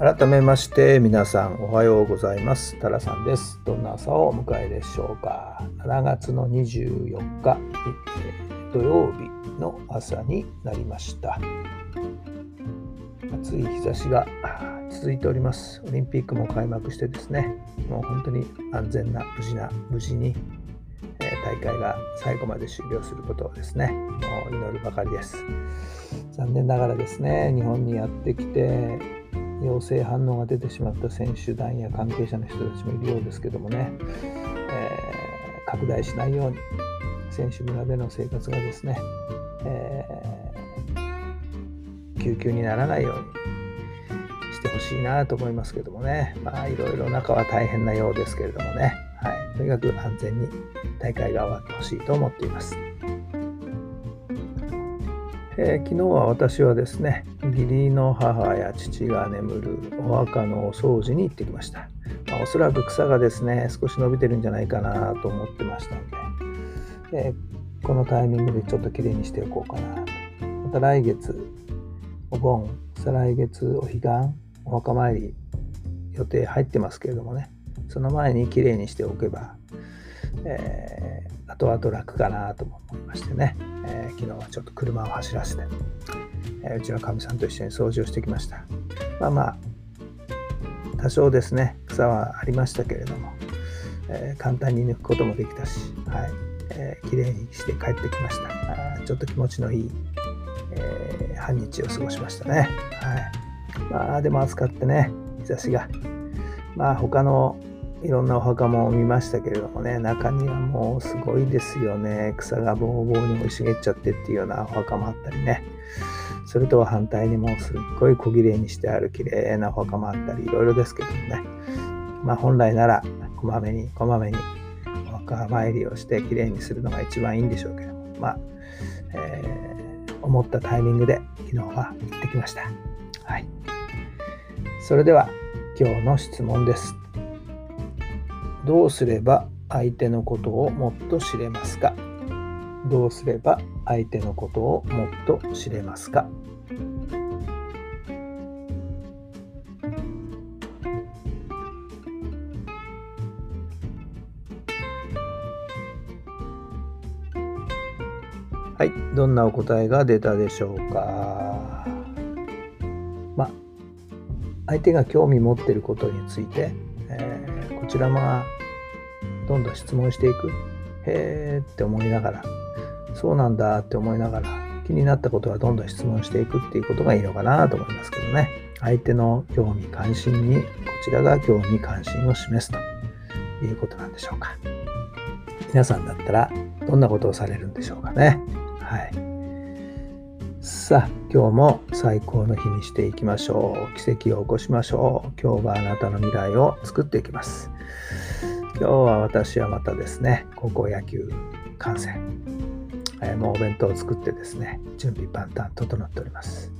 改めまして皆さんおはようございます。タラさんです。どんな朝をお迎えでしょうか。7月の24日土曜日の朝になりました。暑い日差しが続いております。オリンピックも開幕してですねもう本当に安全な無事な無事に大会が最後まで終了することをですね。もう祈るばかりです。残念ながらですね日本にやってきて陽性反応が出てしまった選手団や関係者の人たちもいるようですけどもね、えー、拡大しないように選手村での生活がですね、えー、救急にならないようにしてほしいなと思いますけどもね、まあ、いろいろ中は大変なようですけれどもね、はい、とにかく安全に大会が終わってほしいと思っています。えー、昨日は私はですね義理の母や父が眠るお墓のお掃除に行ってきました、まあ、おそらく草がですね少し伸びてるんじゃないかなと思ってましたので、えー、このタイミングでちょっときれいにしておこうかな。また来月お盆再来月お彼岸お墓参り予定入ってますけれどもね。その前にきれいにしておけば、えー、後々楽かなと思いましてねえー、昨日はちょっと車を走らせて、えー、うちのかみさんと一緒に掃除をしてきました。まあまあ、多少ですね、草はありましたけれども、えー、簡単に抜くこともできたし、はい、えー、きれいにして帰ってきました。ちょっと気持ちのいい、えー、半日を過ごしましたね。はい。まあ、でも暑かってね、日差しが。まあ、他のいろんなお墓も見ましたけれどもね、中にはもうすごいですよね。草がぼうぼうに生い茂っちゃってっていうようなお墓もあったりね。それとは反対にもうすっごい小綺麗にしてある綺麗なお墓もあったり、いろいろですけどもね。まあ本来なら、こまめにこまめにお墓参りをして綺麗にするのが一番いいんでしょうけども、まあ、えー、思ったタイミングで昨日は行ってきました。はい。それでは今日の質問です。どうすれば相手のことをもっと知れますか？どうすれば相手のことをもっと知れますか？はい、どんなお答えが出たでしょうか？まあ、相手が興味持ってることについて、ちらもどんどん質問していく。へーって思いながら、そうなんだって思いながら、気になったことはどんどん質問していくっていうことがいいのかなと思いますけどね。相手の興味関心にこちらが興味関心を示すということなんでしょうか。皆さんだったらどんなことをされるんでしょうかね。はい。さあ、今日も最高の日にしていきましょう。奇跡を起こしましょう。今日があなたの未来を作っていきます。今日は私はまたですね、高校野球観戦、えー、もうお弁当を作ってですね、準備万端整っております。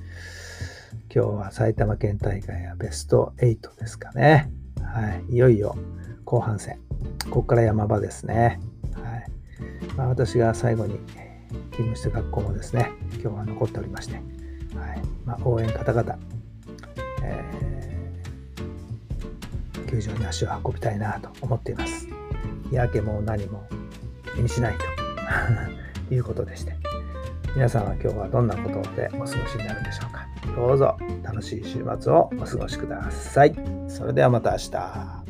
今日は埼玉県大会はベスト8ですかね。はい、いよいよ後半戦。ここから山場ですね。はいまあ、私が最後に勤務した学校もですね、今日は残っておりまして、はいまあ、応援方々、えー球場に足を運びたいなと思っています。日焼けも何も気にしないと いうことでして、皆さんは今日はどんなことでお過ごしになるんでしょうか。どうぞ楽しい週末をお過ごしください。それではまた明日。